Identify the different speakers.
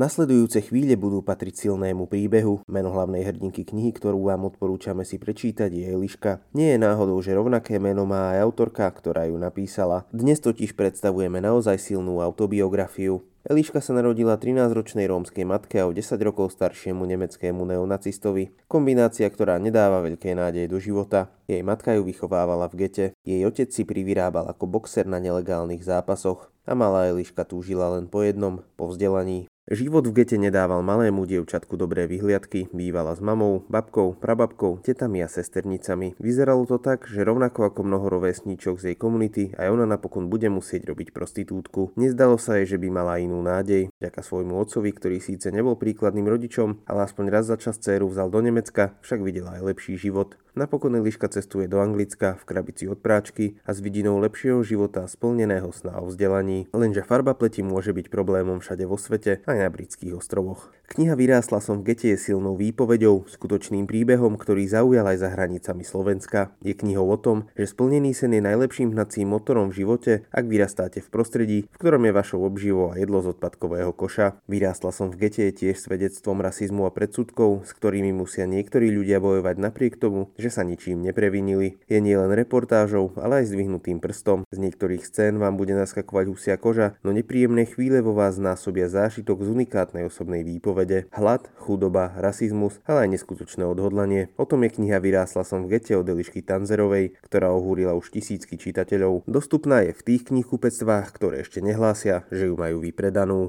Speaker 1: Nasledujúce chvíle budú patriť silnému príbehu. Meno hlavnej hrdinky knihy, ktorú vám odporúčame si prečítať, je Eliška. Nie je náhodou, že rovnaké meno má aj autorka, ktorá ju napísala. Dnes totiž predstavujeme naozaj silnú autobiografiu. Eliška sa narodila 13-ročnej rómskej matke a o 10 rokov staršiemu nemeckému neonacistovi. Kombinácia, ktorá nedáva veľké nádeje do života. Jej matka ju vychovávala v gete. Jej otec si privyrábal ako boxer na nelegálnych zápasoch. A malá Eliška túžila len po jednom, po vzdelaní. Život v gete nedával malému dievčatku dobré vyhliadky, bývala s mamou, babkou, prababkou, tetami a sesternicami. Vyzeralo to tak, že rovnako ako mnoho rovesníčok z jej komunity, aj ona napokon bude musieť robiť prostitútku. Nezdalo sa jej, že by mala inú nádej, vďaka svojmu otcovi, ktorý síce nebol príkladným rodičom, ale aspoň raz za čas dceru vzal do Nemecka, však videla aj lepší život. Napokon Eliška cestuje do Anglicka v krabici od práčky a s vidinou lepšieho života splneného sna o vzdelaní. Lenže farba pleti môže byť problémom všade vo svete, aj na britských ostrovoch. Kniha Vyrástla som v gete je silnou výpovedou, skutočným príbehom, ktorý zaujal aj za hranicami Slovenska. Je knihou o tom, že splnený sen je najlepším hnacím motorom v živote, ak vyrastáte v prostredí, v ktorom je vašou obživou a jedlo z odpadkového koša. Vyrástla som v gete je tiež svedectvom rasizmu a predsudkov, s ktorými musia niektorí ľudia bojovať napriek tomu, že sa ničím neprevinili. Je nielen reportážou, ale aj zdvihnutým prstom. Z niektorých scén vám bude naskakovať husia koža, no nepríjemné chvíle vo vás násobia zážitok z unikátnej osobnej výpovede. Hlad, chudoba, rasizmus, ale aj neskutočné odhodlanie. O tom je kniha Vyrástla som v gete od Elišky Tanzerovej, ktorá ohúrila už tisícky čitateľov. Dostupná je v tých knihkupectvách, ktoré ešte nehlásia, že ju majú vypredanú.